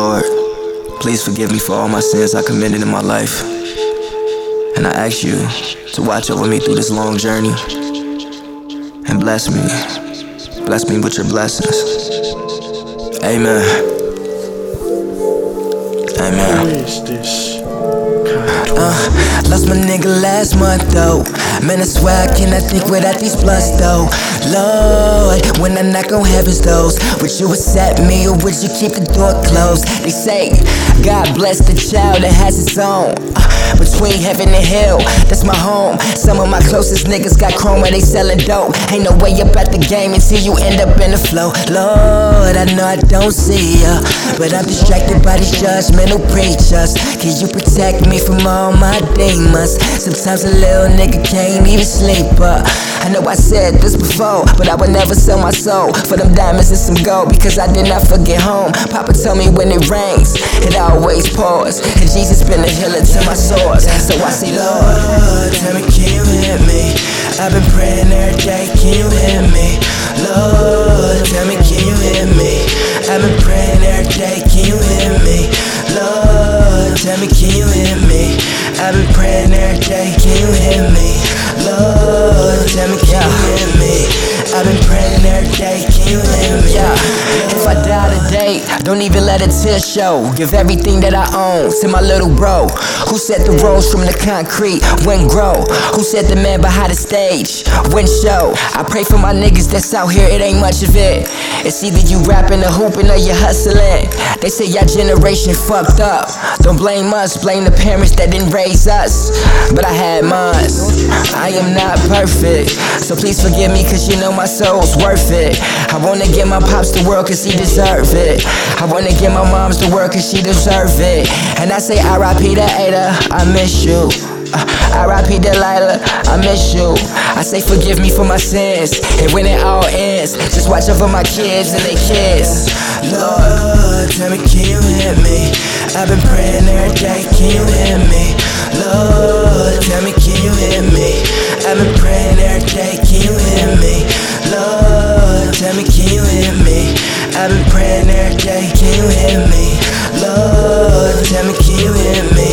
Lord, please forgive me for all my sins I committed in my life. And I ask you to watch over me through this long journey and bless me. Bless me with your blessings. Amen. Amen. Who is this? Uh, lost my nigga last month though. Man, I swear I cannot think without these blunts though. Lord, when I knock on heaven's doors, would you accept me or would you keep the door closed? They say, God bless the child that has its own. Uh, between heaven and hell, that's my home. Some of my closest niggas got chrome where they selling dope. Ain't no way at the game until you end up in the flow. Lord, I know I don't see ya, but I'm distracted by these judgmental preachers. Can you protect me from all my demons? Sometimes a little nigga can't even sleep, but I know I said this before, but I would never sell my soul for them diamonds and some gold because I did not forget home. Papa told me when it rains, it always pours, and Jesus been a healer to my soul. So I say, Lord, tell me, can you hear me? I've been praying every day, can you you hear me? I've been praying every day, can you hear me? Lord, tell me, can you hear me? I've been praying every day, can you hear me? Yeah. If I die today, don't even let a tear show. Give everything that I own to my little bro. Who said the rose from the concrete when grow? Who said the man behind the stage when show? I pray for my niggas that's out here, it ain't much of it. It's either you rapping or hooping or you hustling. They say your generation fucked up. Don't blame us, blame the parents that didn't raise us. But I had mine. I am not perfect, so please forgive me, cause you know my soul's worth it. I wanna give my pops the world, cause he deserve it. I wanna give my moms the world, cause she deserve it. And I say RIP to Ada, I miss you. Uh, RIP Delilah, I miss you. I say forgive me for my sins. And when it all ends, just watch over my kids and they kids. Lord, tell me, can you hear me? I've been praying every day, can you hear me? Lord, tell me, can you hear me? I've been praying every day, can you hear me? Lord, tell me, can you hear me? I've been praying every day, can you hear me? Lord, tell me, can you hear me?